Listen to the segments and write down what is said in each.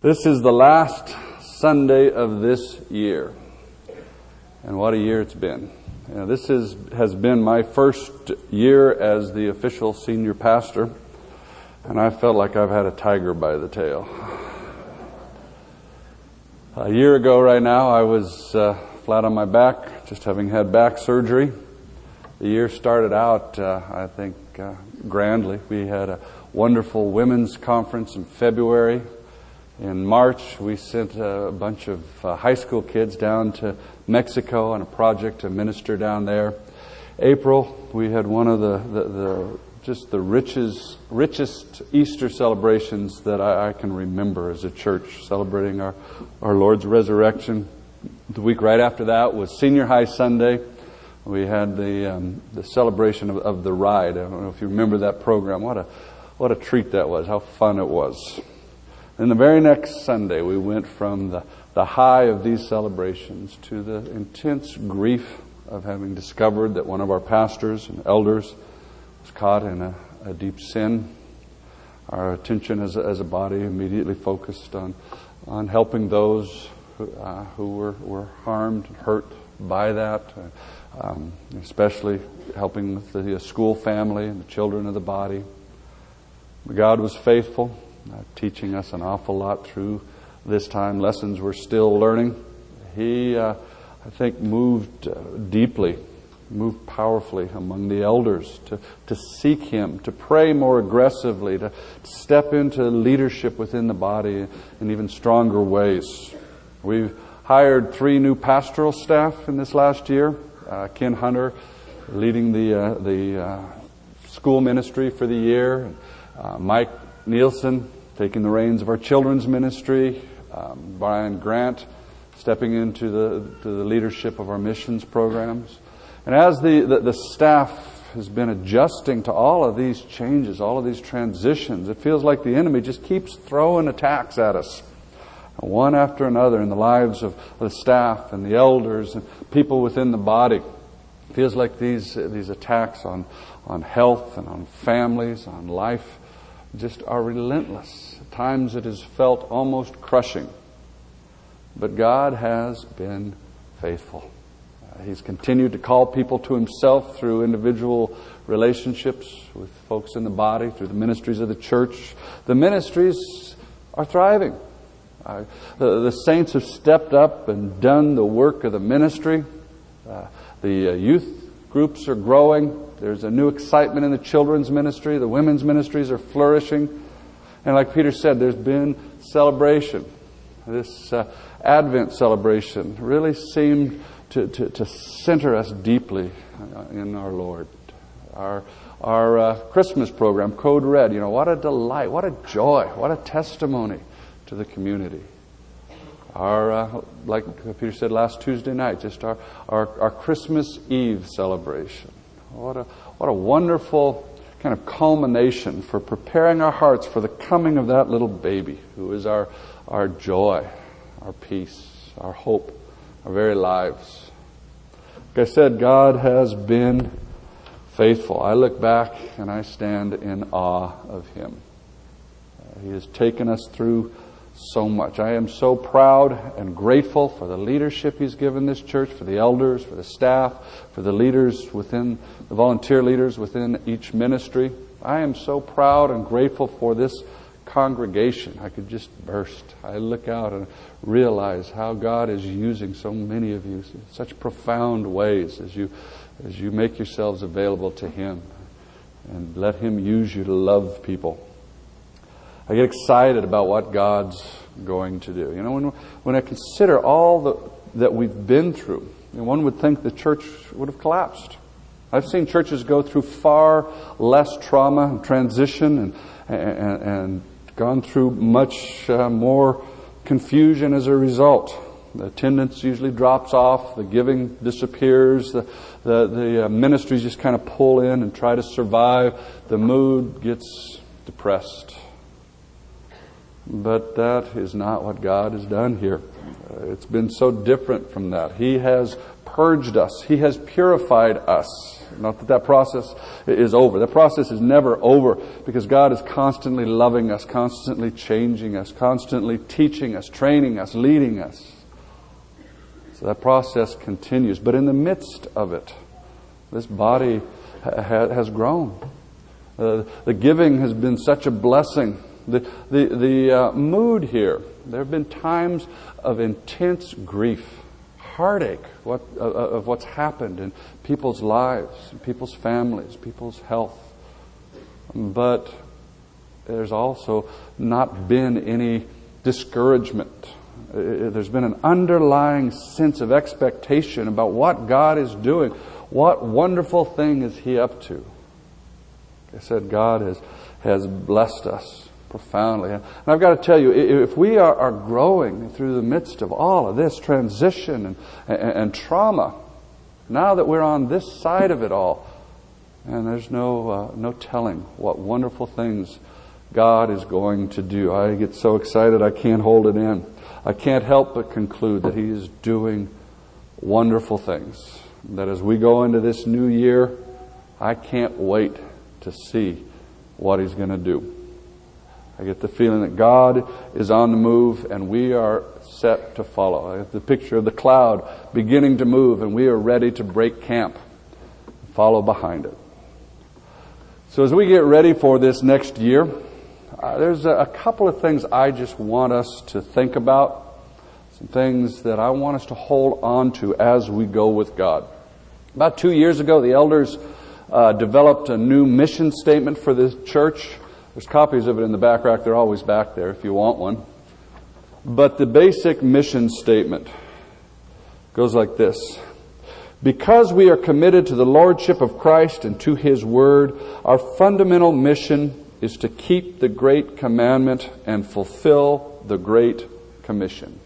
This is the last Sunday of this year. And what a year it's been. You know, this is, has been my first year as the official senior pastor, and I felt like I've had a tiger by the tail. A year ago, right now, I was uh, flat on my back, just having had back surgery. The year started out, uh, I think, uh, grandly. We had a wonderful women's conference in February in March, we sent a bunch of uh, high school kids down to Mexico on a project to minister down there. April, we had one of the, the, the just the richest, richest Easter celebrations that I, I, can remember as a church, celebrating our, our Lord's resurrection. The week right after that was Senior High Sunday. We had the, um, the celebration of, of the ride. I don't know if you remember that program. What a, what a treat that was. How fun it was. Then the very next Sunday, we went from the, the high of these celebrations to the intense grief of having discovered that one of our pastors and elders was caught in a, a deep sin. Our attention as a, as a body immediately focused on, on helping those who, uh, who were, were harmed, hurt by that, um, especially helping the school family and the children of the body. God was faithful uh, teaching us an awful lot through this time. Lessons we're still learning. He, uh, I think, moved uh, deeply, moved powerfully among the elders to, to seek Him, to pray more aggressively, to, step into leadership within the body in even stronger ways. We've hired three new pastoral staff in this last year. Uh, Ken Hunter leading the, uh, the uh, school ministry for the year. Mike Nielsen taking the reins of our children's ministry, um, Brian Grant stepping into the, to the leadership of our missions programs. And as the, the, the staff has been adjusting to all of these changes, all of these transitions, it feels like the enemy just keeps throwing attacks at us, one after another in the lives of the staff and the elders and people within the body. It feels like these, these attacks on, on health and on families, on life, just are relentless. At times it has felt almost crushing. But God has been faithful. Uh, he's continued to call people to Himself through individual relationships with folks in the body, through the ministries of the church. The ministries are thriving. Uh, the, the, saints have stepped up and done the work of the ministry. Uh, the uh, youth groups are growing. There's a new excitement in the children's ministry. The women's ministries are flourishing. And like Peter said, there's been celebration. This uh, Advent celebration really seemed to, to, to, center us deeply uh, in our Lord. Our, our uh, Christmas program, Code Red, you know, what a delight, what a joy, what a testimony to the community. Our, uh, like Peter said last Tuesday night, just our, our, our Christmas Eve celebration. What a, what a wonderful kind of culmination for preparing our hearts for the coming of that little baby who is our, our joy, our peace, our hope, our very lives. Like I said, God has been faithful. I look back and I stand in awe of Him. He has taken us through so much. I am so proud and grateful for the leadership He's given this church, for the elders, for the staff, for the leaders within, the volunteer leaders within each ministry. I am so proud and grateful for this congregation. I could just burst. I look out and realize how God is using so many of you in such profound ways as you, as you make yourselves available to Him and let Him use you to love people. I get excited about what God's going to do. You know, when, when I consider all the, that we've been through, one would think the church would have collapsed. I've seen churches go through far less trauma and transition and, and, and gone through much uh, more confusion as a result. The attendance usually drops off, the giving disappears, the, the, the uh, ministries just kind of pull in and try to survive, the mood gets depressed. But that is not what God has done here. Uh, it's been so different from that. He has purged us. He has purified us. Not that that process is over. The process is never over because God is constantly loving us, constantly changing us, constantly teaching us, training us, leading us. So that process continues. But in the midst of it, this body ha- has grown. Uh, the giving has been such a blessing. The, the, the uh, mood here, there have been times of intense grief, heartache what, uh, of what's happened in people's lives, people's families, people's health. But there's also not been any discouragement. There's been an underlying sense of expectation about what God is doing. What wonderful thing is He up to? I said, God has, has blessed us profoundly. And I've got to tell you, if we are, are growing through the midst of all of this transition and, and, and, trauma, now that we're on this side of it all, and there's no, uh, no telling what wonderful things God is going to do. I get so excited I can't hold it in. I can't help but conclude that He is doing wonderful things. That as we go into this new year, I can't wait to see what He's going to do. I get the feeling that God is on the move and we are set to follow. I have the picture of the cloud beginning to move and we are ready to break camp, follow behind it. So as we get ready for this next year, uh, there's a, a couple of things I just want us to think about, some things that I want us to hold on to as we go with God. About two years ago, the elders uh, developed a new mission statement for the church. There's copies of it in the back rack. They're always back there if you want one. But the basic mission statement goes like this. Because we are committed to the Lordship of Christ and to His Word, our fundamental mission is to keep the Great Commandment and fulfill the Great Commission.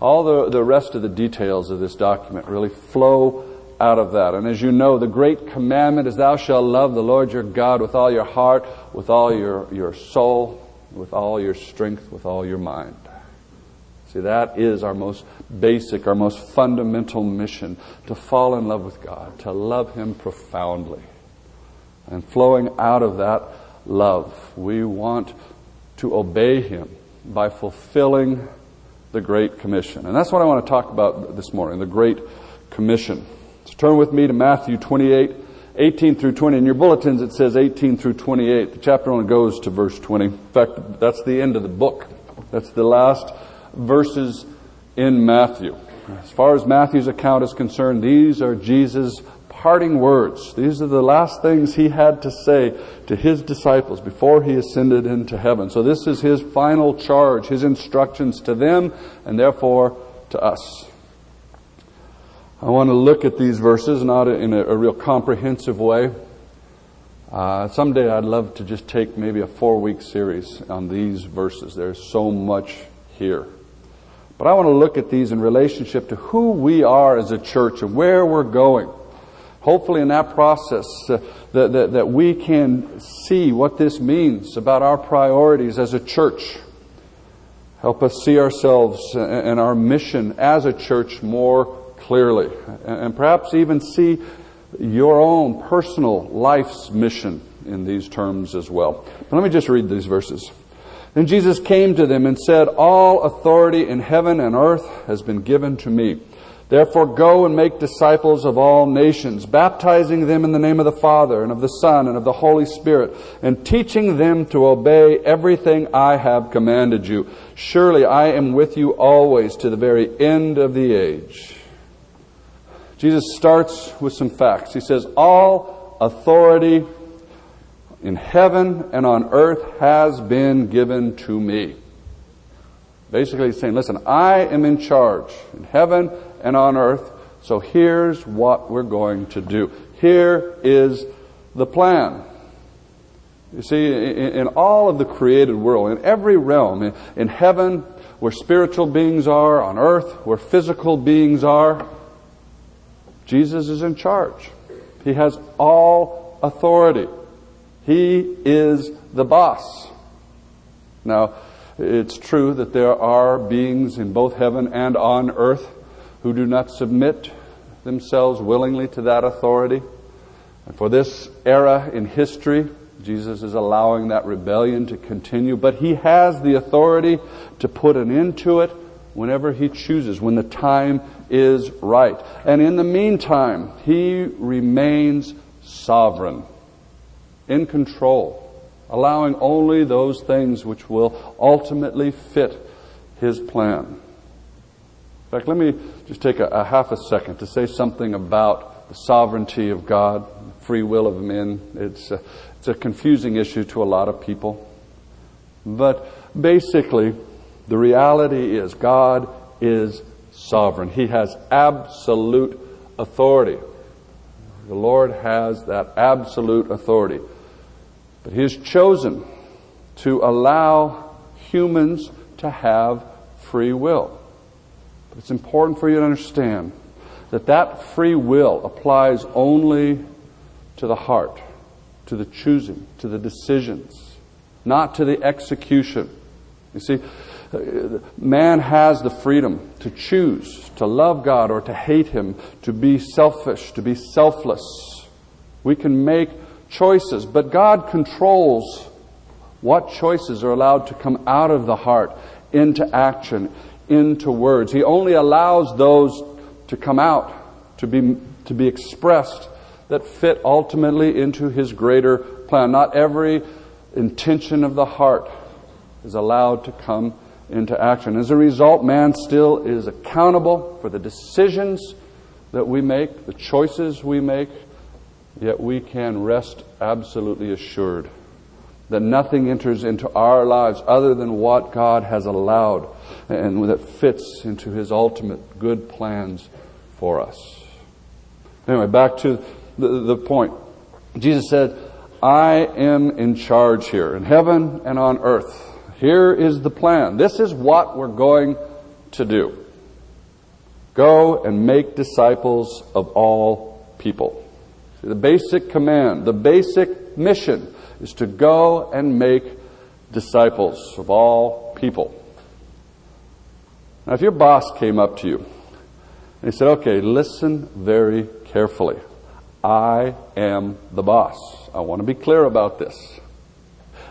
All the, the rest of the details of this document really flow out of that. And as you know, the great commandment is thou shalt love the Lord your God with all your heart, with all your, your soul, with all your strength, with all your mind. See, that is our most basic, our most fundamental mission to fall in love with God, to love Him profoundly. And flowing out of that love, we want to obey Him by fulfilling the Great Commission. And that's what I want to talk about this morning, the Great Commission. Turn with me to Matthew 28, 18 through 20. In your bulletins it says 18 through 28. The chapter only goes to verse 20. In fact, that's the end of the book. That's the last verses in Matthew. As far as Matthew's account is concerned, these are Jesus' parting words. These are the last things he had to say to his disciples before he ascended into heaven. So this is his final charge, his instructions to them and therefore to us. I want to look at these verses, not in a, a real comprehensive way. Uh, someday I'd love to just take maybe a four week series on these verses. There's so much here. But I want to look at these in relationship to who we are as a church and where we're going. Hopefully, in that process, uh, that, that, that we can see what this means about our priorities as a church. Help us see ourselves and our mission as a church more clearly, and perhaps even see your own personal life's mission in these terms as well. But let me just read these verses. Then Jesus came to them and said, All authority in heaven and earth has been given to me. Therefore go and make disciples of all nations, baptizing them in the name of the Father and of the Son and of the Holy Spirit, and teaching them to obey everything I have commanded you. Surely I am with you always to the very end of the age. Jesus starts with some facts. He says, All authority in heaven and on earth has been given to me. Basically, he's saying, Listen, I am in charge in heaven and on earth, so here's what we're going to do. Here is the plan. You see, in, all of the created world, in every realm, in heaven, where spiritual beings are, on earth, where physical beings are, Jesus is in charge. He has all authority. He is the boss. Now, it's true that there are beings in both heaven and on earth who do not submit themselves willingly to that authority. And for this era in history, Jesus is allowing that rebellion to continue, but he has the authority to put an end to it whenever he chooses, when the time is right. And in the meantime, he remains sovereign, in control, allowing only those things which will ultimately fit his plan. In fact, let me just take a, a half a second to say something about the sovereignty of God, free will of men. It's a, it's a confusing issue to a lot of people. But basically, the reality is God is sovereign. He has absolute authority. The Lord has that absolute authority. But He has chosen to allow humans to have free will. But it's important for you to understand that that free will applies only to the heart, to the choosing, to the decisions, not to the execution. You see, man has the freedom to choose to love God or to hate Him, to be selfish, to be selfless. We can make choices, but God controls what choices are allowed to come out of the heart into action, into words. He only allows those to come out, to be, to be expressed, that fit ultimately into His greater plan. Not every intention of the heart is allowed to come into action. As a result, man still is accountable for the decisions that we make, the choices we make, yet we can rest absolutely assured that nothing enters into our lives other than what God has allowed and that fits into His ultimate good plans for us. Anyway, back to the, the point. Jesus said, I am in charge here in heaven and on earth. Here is the plan. This is what we're going to do. Go and make disciples of all people. The basic command, the basic mission is to go and make disciples of all people. Now, if your boss came up to you and he said, okay, listen very carefully. I am the boss. I want to be clear about this.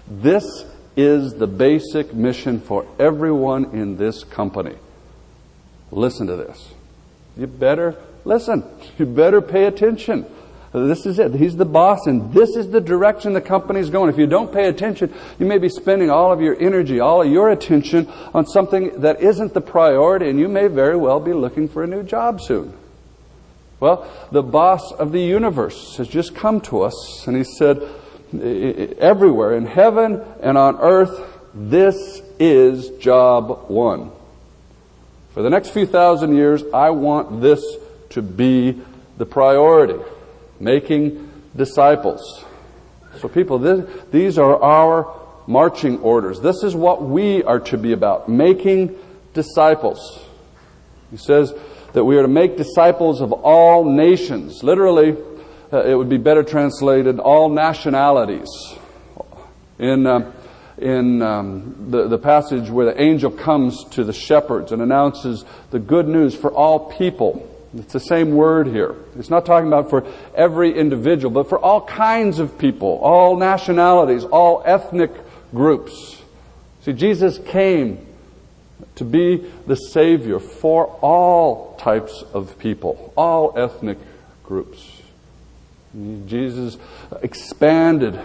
This is the basic mission for everyone in this company. Listen to this. You better listen. You better pay attention. This is it. He's the boss, and this is the direction the company's going. If you don't pay attention, you may be spending all of your energy, all of your attention on something that isn't the priority, and you may very well be looking for a new job soon. Well, the boss of the universe has just come to us, and he said, everywhere in heaven and on earth, this is job one. For the next few thousand years, I want this to be the priority making disciples. So, people, this, these are our marching orders. This is what we are to be about making disciples. He says that we are to make disciples of all nations. Literally, uh, it would be better translated all nationalities. In, uh, in um, the, the passage where the angel comes to the shepherds and announces the good news for all people, it's the same word here. It's not talking about for every individual, but for all kinds of people, all nationalities, all ethnic groups. See, Jesus came to be the Savior for all types of people, all ethnic groups. Jesus expanded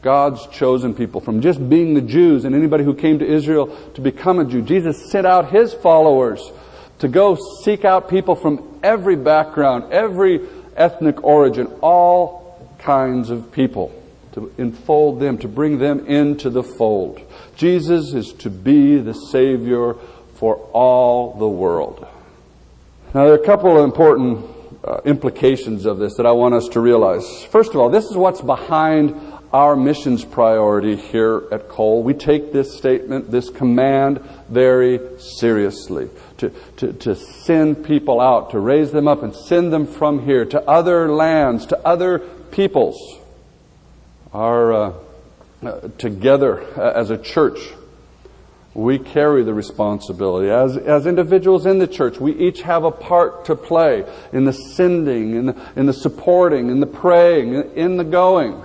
God's chosen people from just being the Jews and anybody who came to Israel to become a Jew. Jesus sent out his followers to go seek out people from every background, every ethnic origin, all kinds of people, to enfold them, to bring them into the fold. Jesus is to be the Savior for all the world. Now, there are a couple of important uh, implications of this that I want us to realize. First of all, this is what's behind our missions priority here at Cole. We take this statement, this command, very seriously. To, to, to send people out, to raise them up and send them from here to other lands, to other peoples. Our, uh, uh, together uh, as a church, we carry the responsibility. As, as individuals in the church, we each have a part to play in the sending, in the, in the supporting, in the praying, in the going,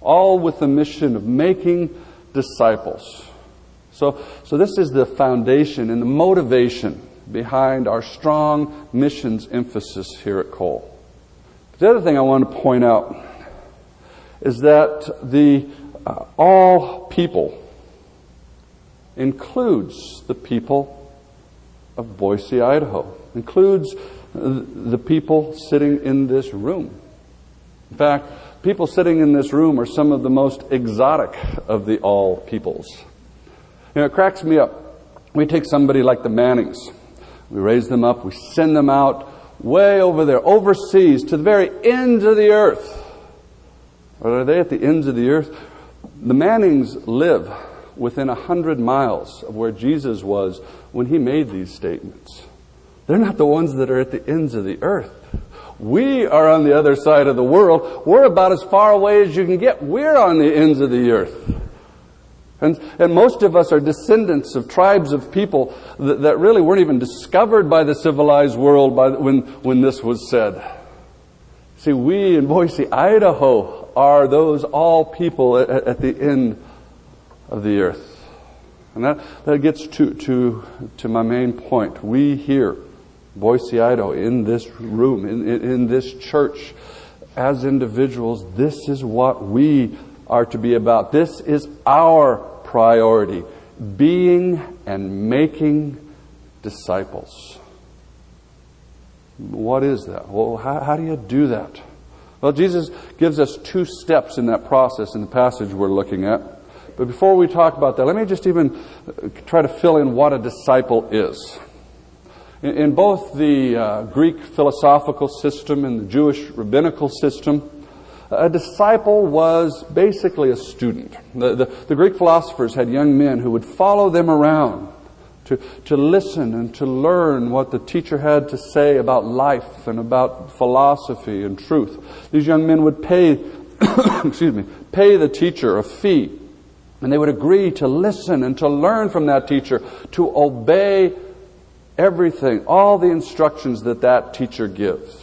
all with the mission of making disciples. So, so this is the foundation and the motivation behind our strong missions emphasis here at Cole. The other thing I want to point out is that the uh, all people includes the people of Boise, Idaho, includes the people sitting in this room. In fact, people sitting in this room are some of the most exotic of the all peoples. You know, it cracks me up. We take somebody like the Mannings, we raise them up, we send them out way over there, overseas, to the very ends of the earth. Are they at the ends of the earth? The Mannings live within a hundred miles of where Jesus was when he made these statements. They're not the ones that are at the ends of the earth. We are on the other side of the world. We're about as far away as you can get. We're on the ends of the earth. And, and most of us are descendants of tribes of people that, that really weren't even discovered by the civilized world by, when, when this was said. See, we in Boise, Idaho are those all people at, at the end of the earth. And that, that gets to, to, to my main point. We here, Boise, Idaho, in this room, in, in, in this church, as individuals, this is what we are to be about. This is our priority. Being and making disciples. What is that? Well, how, how do you do that? Well, Jesus gives us two steps in that process in the passage we're looking at. But before we talk about that, let me just even uh, try to fill in what a disciple is. In, in both the uh, Greek philosophical system and the Jewish rabbinical system, a disciple was basically a student. The, the, the, Greek philosophers had young men who would follow them around to, to listen and to learn what the teacher had to say about life and about philosophy and truth. These young men would pay, excuse me, pay the teacher a fee and they would agree to listen and to learn from that teacher, to obey everything, all the instructions that that teacher gives.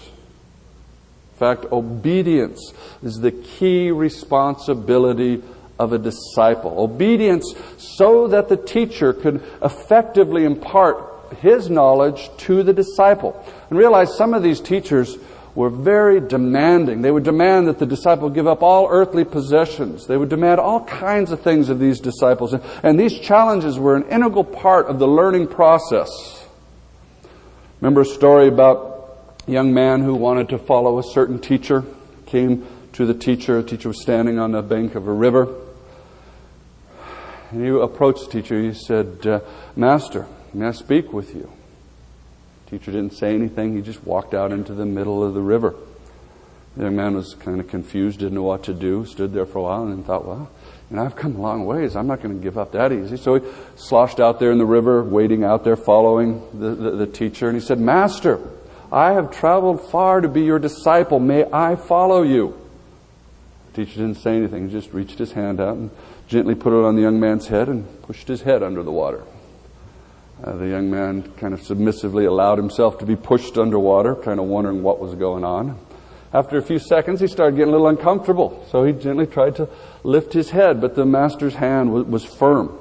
In fact, obedience is the key responsibility of a disciple. Obedience so that the teacher could effectively impart his knowledge to the disciple. And realize some of these teachers were very demanding. They would demand that the disciple give up all earthly possessions. They would demand all kinds of things of these disciples. And these challenges were an integral part of the learning process. Remember a story about a young man who wanted to follow a certain teacher, came to the teacher. The teacher was standing on the bank of a river. And he approached the teacher. He said, uh, Master, may I speak with you? Teacher didn't say anything. He just walked out into the middle of the river. The young man was kind of confused, didn't know what to do, stood there for a while, and then thought, well, you know, I've come a long ways. I'm not going to give up that easy. So he sloshed out there in the river, waiting out there, following the, the, the teacher. And he said, Master, I have traveled far to be your disciple. May I follow you? The teacher didn't say anything. He just reached his hand out and gently put it on the young man's head and pushed his head under the water. Uh, the young man kind of submissively allowed himself to be pushed underwater, kind of wondering what was going on. After a few seconds, he started getting a little uncomfortable, so he gently tried to lift his head, but the master's hand was, was firm.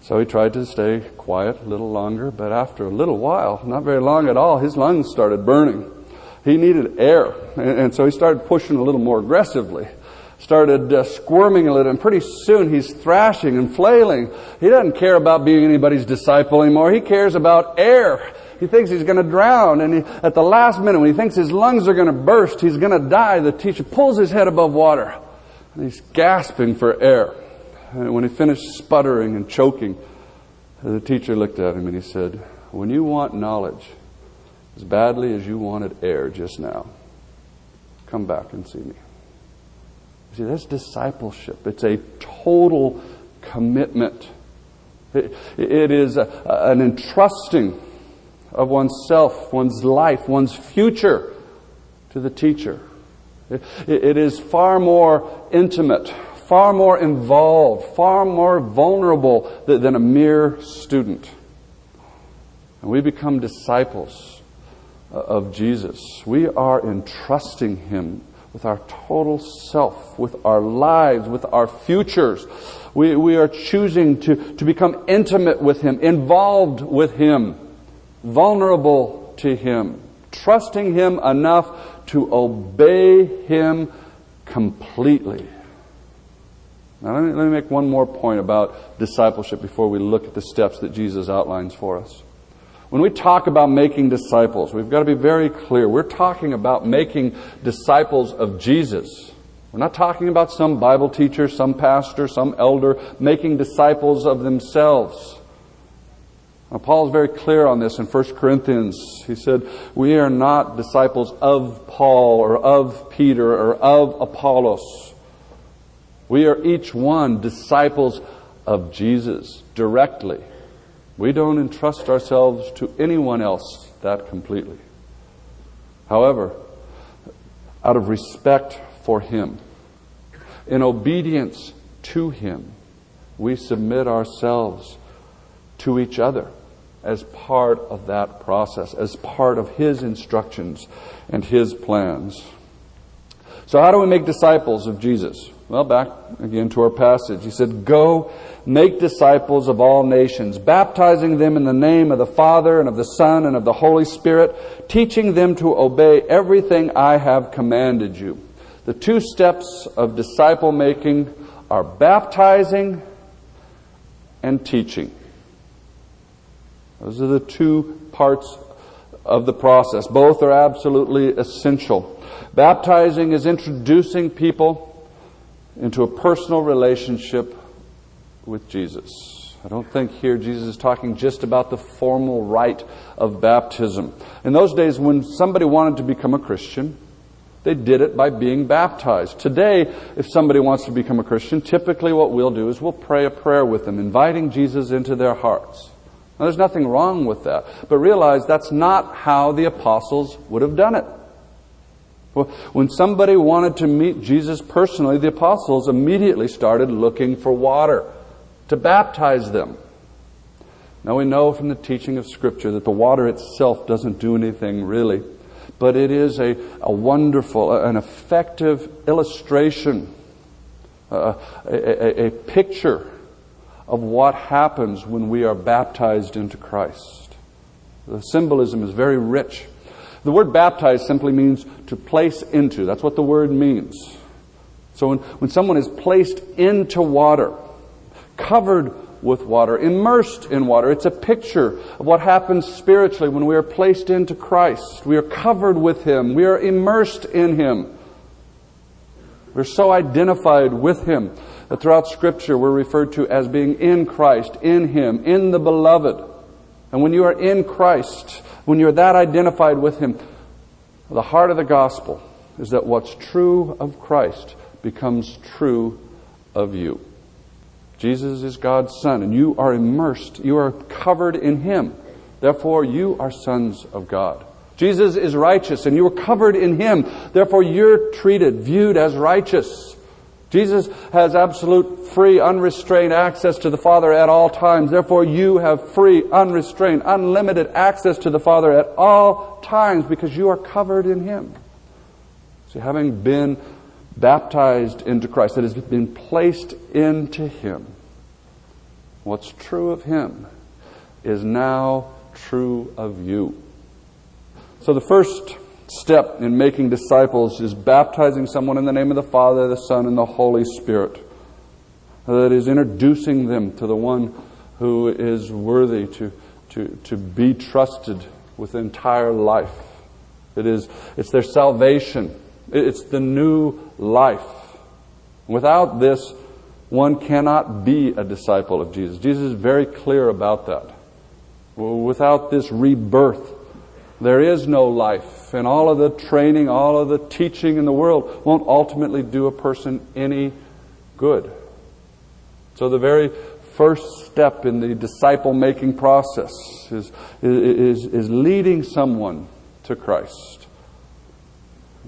So he tried to stay quiet a little longer, but after a little while, not very long at all, his lungs started burning. He needed air, and, and so he started pushing a little more aggressively started uh, squirming a little, and pretty soon he's thrashing and flailing. He doesn't care about being anybody's disciple anymore. He cares about air. He thinks he's going to drown, and he, at the last minute, when he thinks his lungs are going to burst, he's going to die, the teacher pulls his head above water, and he's gasping for air. And when he finished sputtering and choking, the teacher looked at him and he said, When you want knowledge as badly as you wanted air just now, come back and see me. See, that's discipleship. It's a total commitment. it, it is a, an entrusting of oneself, one's life, one's future to the teacher. It, it is far more intimate, far more involved, far more vulnerable than a mere student. And we become disciples of Jesus. We are entrusting Him with our total self, with our lives, with our futures. We, we are choosing to, to become intimate with Him, involved with Him, vulnerable to Him, trusting Him enough to obey Him completely. Now, let me, let me make one more point about discipleship before we look at the steps that Jesus outlines for us. When we talk about making disciples, we've got to be very clear. We're talking about making disciples of Jesus. We're not talking about some Bible teacher, some pastor, some elder making disciples of themselves. Now, Paul is very clear on this in 1 Corinthians. He said, We are not disciples of Paul or of Peter or of Apollos. We are each one disciples of Jesus directly. We don't entrust ourselves to anyone else that completely. However, out of respect for Him, in obedience to Him, we submit ourselves to each other as part of that process, as part of His instructions and His plans. So, how do we make disciples of Jesus? Well, back again to our passage. He said, Go make disciples of all nations, baptizing them in the name of the Father and of the Son and of the Holy Spirit, teaching them to obey everything I have commanded you. The two steps of disciple making are baptizing and teaching. Those are the two parts of the process. Both are absolutely essential. Baptizing is introducing people into a personal relationship with Jesus. I don't think here Jesus is talking just about the formal rite of baptism. In those days, when somebody wanted to become a Christian, they did it by being baptized. Today, if somebody wants to become a Christian, typically what we'll do is we'll pray a prayer with them, inviting Jesus into their hearts. Now, there's nothing wrong with that. But realize that's not how the apostles would have done it. When somebody wanted to meet Jesus personally, the apostles immediately started looking for water to baptize them. Now we know from the teaching of Scripture that the water itself doesn't do anything really, but it is a, a wonderful, an effective illustration, a, a, a picture of what happens when we are baptized into Christ. The symbolism is very rich. The word baptize simply means to place into. That's what the word means. So when, when someone is placed into water, covered with water, immersed in water, it's a picture of what happens spiritually when we are placed into Christ. We are covered with Him. We are immersed in Him. We're so identified with Him that throughout Scripture we're referred to as being in Christ, in Him, in the Beloved. And when you are in Christ, when you're that identified with Him, the heart of the gospel is that what's true of Christ becomes true of you. Jesus is God's Son, and you are immersed, you are covered in Him. Therefore, you are sons of God. Jesus is righteous, and you are covered in Him. Therefore, you're treated, viewed as righteous. Jesus has absolute, free, unrestrained access to the Father at all times. Therefore, you have free, unrestrained, unlimited access to the Father at all times because you are covered in Him. See, having been baptized into Christ, that has been placed into Him, what's true of Him is now true of you. So, the first step in making disciples is baptizing someone in the name of the Father, the Son, and the Holy Spirit. That is introducing them to the one who is worthy to, to, to be trusted with entire life. It is, it's their salvation. It's the new life. Without this, one cannot be a disciple of Jesus. Jesus is very clear about that. Without this rebirth, there is no life, and all of the training, all of the teaching in the world won't ultimately do a person any good. So the very first step in the disciple making process is, is, is leading someone to Christ.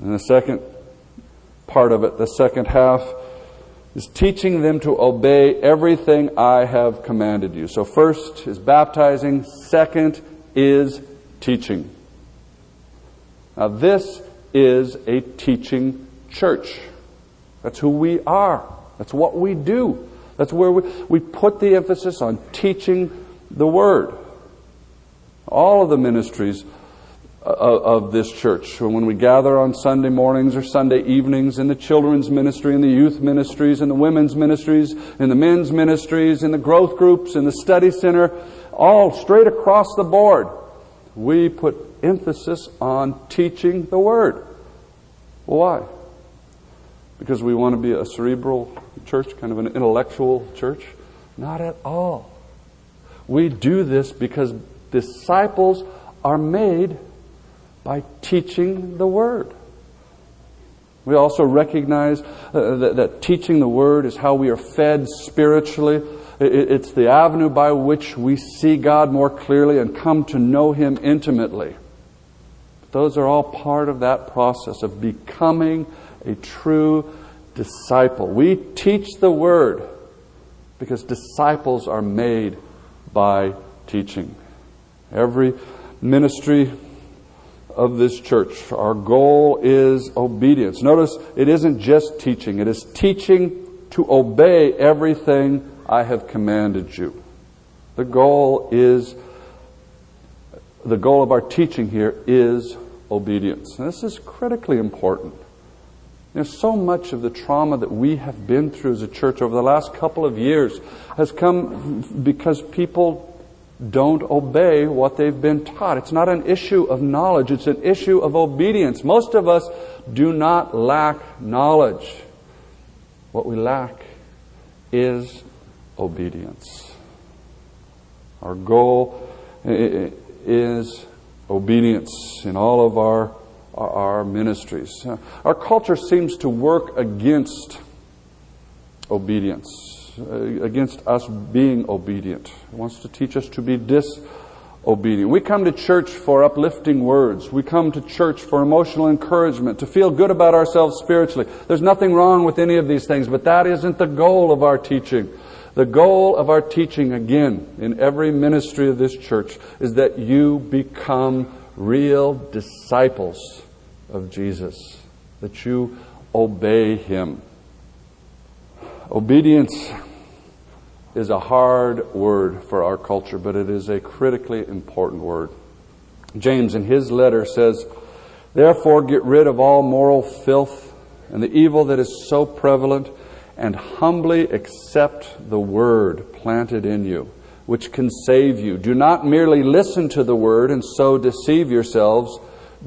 And the second part of it, the second half, is teaching them to obey everything I have commanded you. So first is baptizing, second is teaching. Now this is a teaching church. That's who we are. That's what we do. That's where we, we put the emphasis on teaching the Word. All of the ministries uh, uh, of this church. When we gather on Sunday mornings or Sunday evenings in the children's ministry, in the youth ministries, in the women's ministries, in the men's ministries, in the growth groups, in the study center, all straight across the board, we put emphasis on teaching the Word. Why? Because we want to be a cerebral church, kind of an intellectual church? Not at all. We do this because disciples are made by teaching the Word. We also recognize uh, that, that, teaching the Word is how we are fed spiritually. It's the avenue by which we see God more clearly and come to know Him intimately. Those are all part of that process of becoming a true disciple. We teach the Word because disciples are made by teaching. Every ministry of this church. Our goal is obedience. Notice it isn't just teaching, it is teaching to obey everything I have commanded you. The goal is, the goal of our teaching here is obedience. And this is critically important. Know, so much of the trauma that we have been through as a church over the last couple of years has come because people don't obey what they've been taught. It's not an issue of knowledge, it's an issue of obedience. Most of us do not lack knowledge. What we lack is obedience. Our goal is obedience in all of our, our ministries. Our culture seems to work against obedience. Uh, against us being obedient. He wants to teach us to be disobedient. We come to church for uplifting words. We come to church for emotional encouragement, to feel good about ourselves spiritually. There's nothing wrong with any of these things, but that isn't the goal of our teaching. The goal of our teaching, again, in every ministry of this church, is that you become real disciples of Jesus, that you obey Him. Obedience is a hard word for our culture, but it is a critically important word. James, in his letter, says, Therefore, get rid of all moral filth and the evil that is so prevalent, and humbly accept the word planted in you, which can save you. Do not merely listen to the word and so deceive yourselves.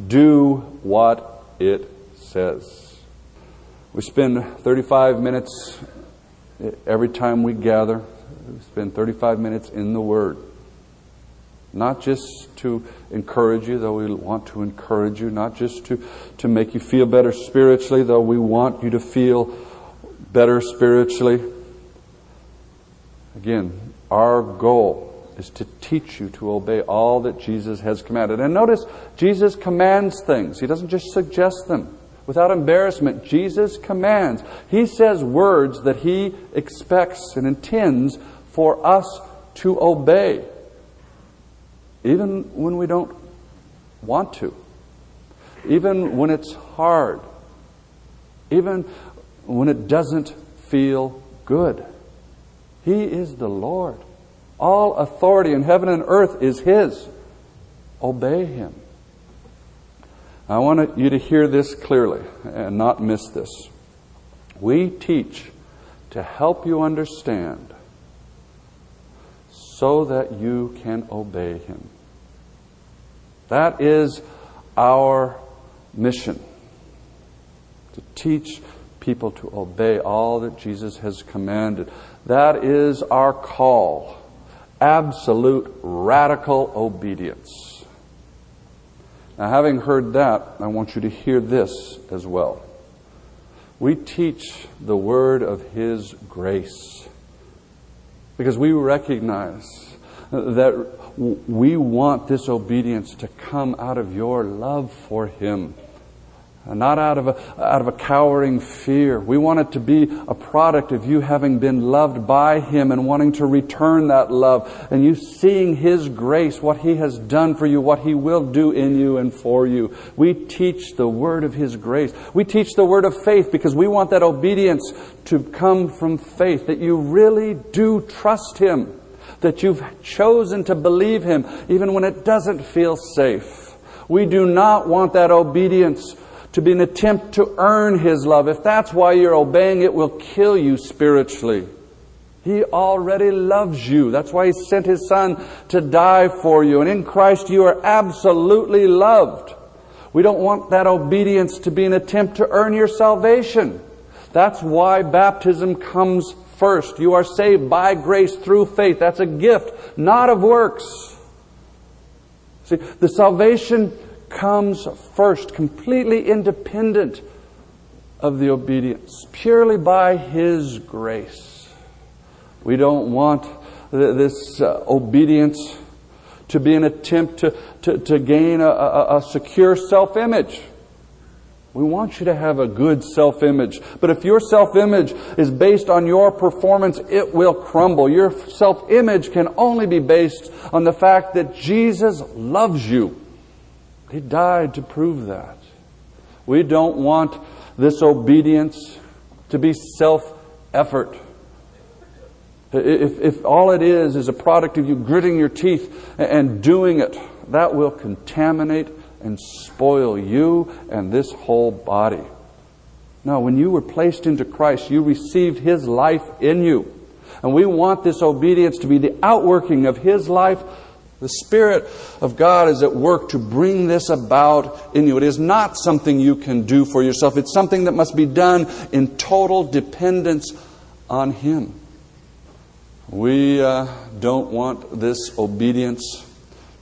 Do what it says. We spend 35 minutes every time we gather we spend 35 minutes in the Word. Not just to encourage you, though we want to encourage you, not just to, to make you feel better spiritually, though we want you to feel better spiritually. Again, our goal is to teach you to obey all that Jesus has commanded. And notice, Jesus commands things, He doesn't just suggest them. Without embarrassment, Jesus commands. He says words that He expects and intends for us to obey, even when we don't want to, even when it's hard, even when it doesn't feel good. He is the Lord. All authority in heaven and earth is His. Obey Him. I want you to hear this clearly and not miss this. We teach to help you understand so that you can obey Him. That is our mission to teach people to obey all that Jesus has commanded. That is our call. Absolute radical obedience. Now, having heard that, I want you to hear this as well. We teach the word of His grace because we recognize that we want this obedience to come out of your love for Him. Uh, not out of, a, out of a cowering fear. We want it to be a product of you having been loved by Him and wanting to return that love and you seeing His grace, what He has done for you, what He will do in you and for you. We teach the word of His grace. We teach the word of faith because we want that obedience to come from faith, that you really do trust Him, that you've chosen to believe Him even when it doesn't feel safe. We do not want that obedience to be an attempt to earn His love. If that's why you're obeying, it will kill you spiritually. He already loves you. That's why He sent His Son to die for you. And in Christ you are absolutely loved. We don't want that obedience to be an attempt to earn your salvation. That's why baptism comes first. You are saved by grace through faith. That's a gift, not of works. See, the salvation comes first, completely independent of the obedience, purely by His grace. We don't want this uh, obedience to be an attempt to, to, to gain a, a, a secure self image. We want you to have a good self image. But if your self image is based on your performance, it will crumble. Your self image can only be based on the fact that Jesus loves you. He died to prove that. We don't want this obedience to be self effort. If, if all it is is a product of you gritting your teeth and doing it, that will contaminate and spoil you and this whole body. No, when you were placed into Christ, you received His life in you. And we want this obedience to be the outworking of His life the Spirit of God is at work to bring this about in you. It is not something you can do for yourself. It's something that must be done in total dependence on Him. We uh, don't want this obedience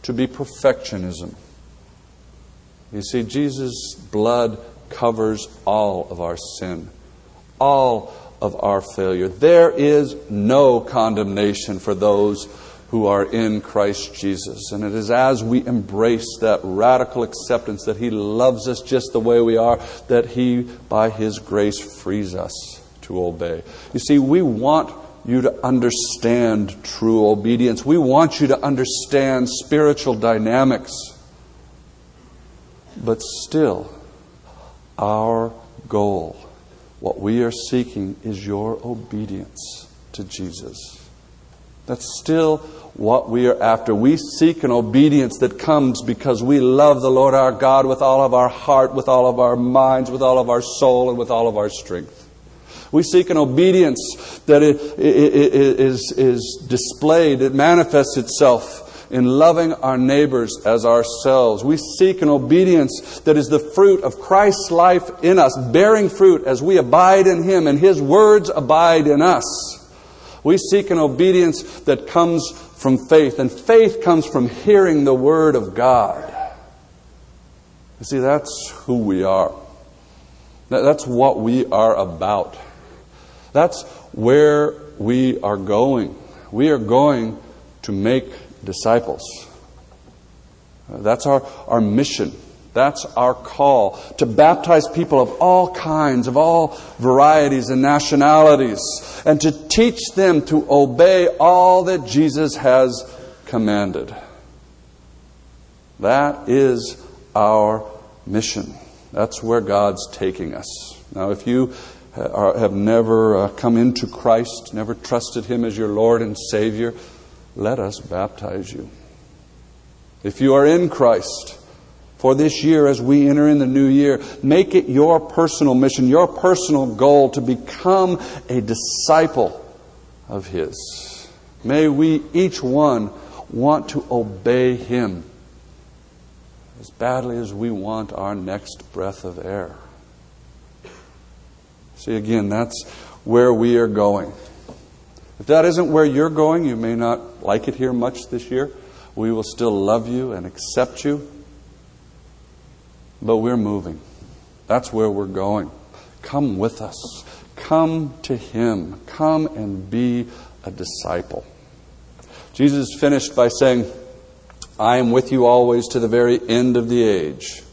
to be perfectionism. You see, Jesus' blood covers all of our sin, all of our failure. There is no condemnation for those who are in Christ Jesus. And it is as we embrace that radical acceptance that He loves us just the way we are, that He, by His grace, frees us to obey. You see, we want you to understand true obedience. We want you to understand spiritual dynamics. But still, our goal, what we are seeking, is your obedience to Jesus. That's still what we are after. We seek an obedience that comes because we love the Lord our God with all of our heart, with all of our minds, with all of our soul, and with all of our strength. We seek an obedience that is, is displayed, it manifests itself in loving our neighbors as ourselves. We seek an obedience that is the fruit of Christ's life in us, bearing fruit as we abide in Him and His words abide in us. We seek an obedience that comes from faith, and faith comes from hearing the Word of God. You see, that's who we are. That's what we are about. That's where we are going. We are going to make disciples. That's our, our mission. That's our call to baptize people of all kinds, of all varieties and nationalities, and to teach them to obey all that Jesus has commanded. That is our mission. That's where God's taking us. Now, if you have never uh, come into Christ, never trusted Him as your Lord and Savior, let us baptize you. If you are in Christ, for this year as we enter in the new year. Make it your personal mission, your personal goal to become a disciple of His. May we, each one, want to obey Him as badly as we want our next breath of air. See, again, that's where we are going. If that isn't where you're going, you may not like it here much this year. We will still love you and accept you. But we're moving. That's where we're going. Come with us. Come to Him. Come and be a disciple. Jesus finished by saying, I am with you always to the very end of the age.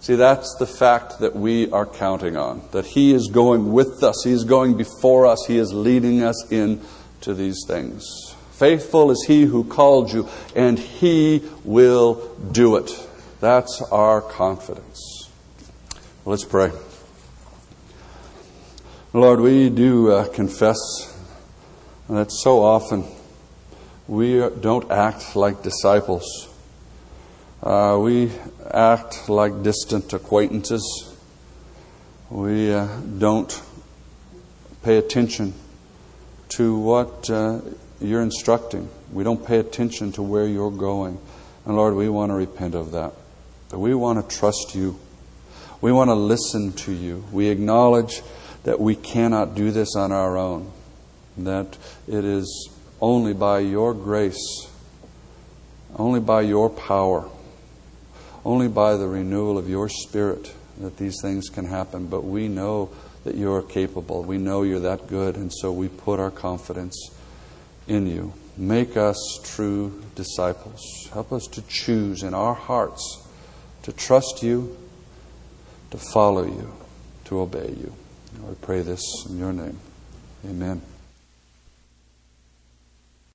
See, that's the fact that we are counting on. That He is going with us. He is going before us. He is leading us into these things. Faithful is He who called you, and He will do it. That's our confidence. Let's pray. Lord, we do uh, confess that so often we don't act like disciples. Uh, we act like distant acquaintances. We uh, don't pay attention to what uh, you're instructing. We don't pay attention to where you're going. And Lord, we want to repent of that. We want to trust you. We want to listen to you. We acknowledge that we cannot do this on our own, that it is only by your grace, only by your power, only by the renewal of your spirit that these things can happen. But we know that you're capable. We know you're that good, and so we put our confidence in you. Make us true disciples. Help us to choose in our hearts to trust you, to follow you, to obey you. I pray this in your name. Amen.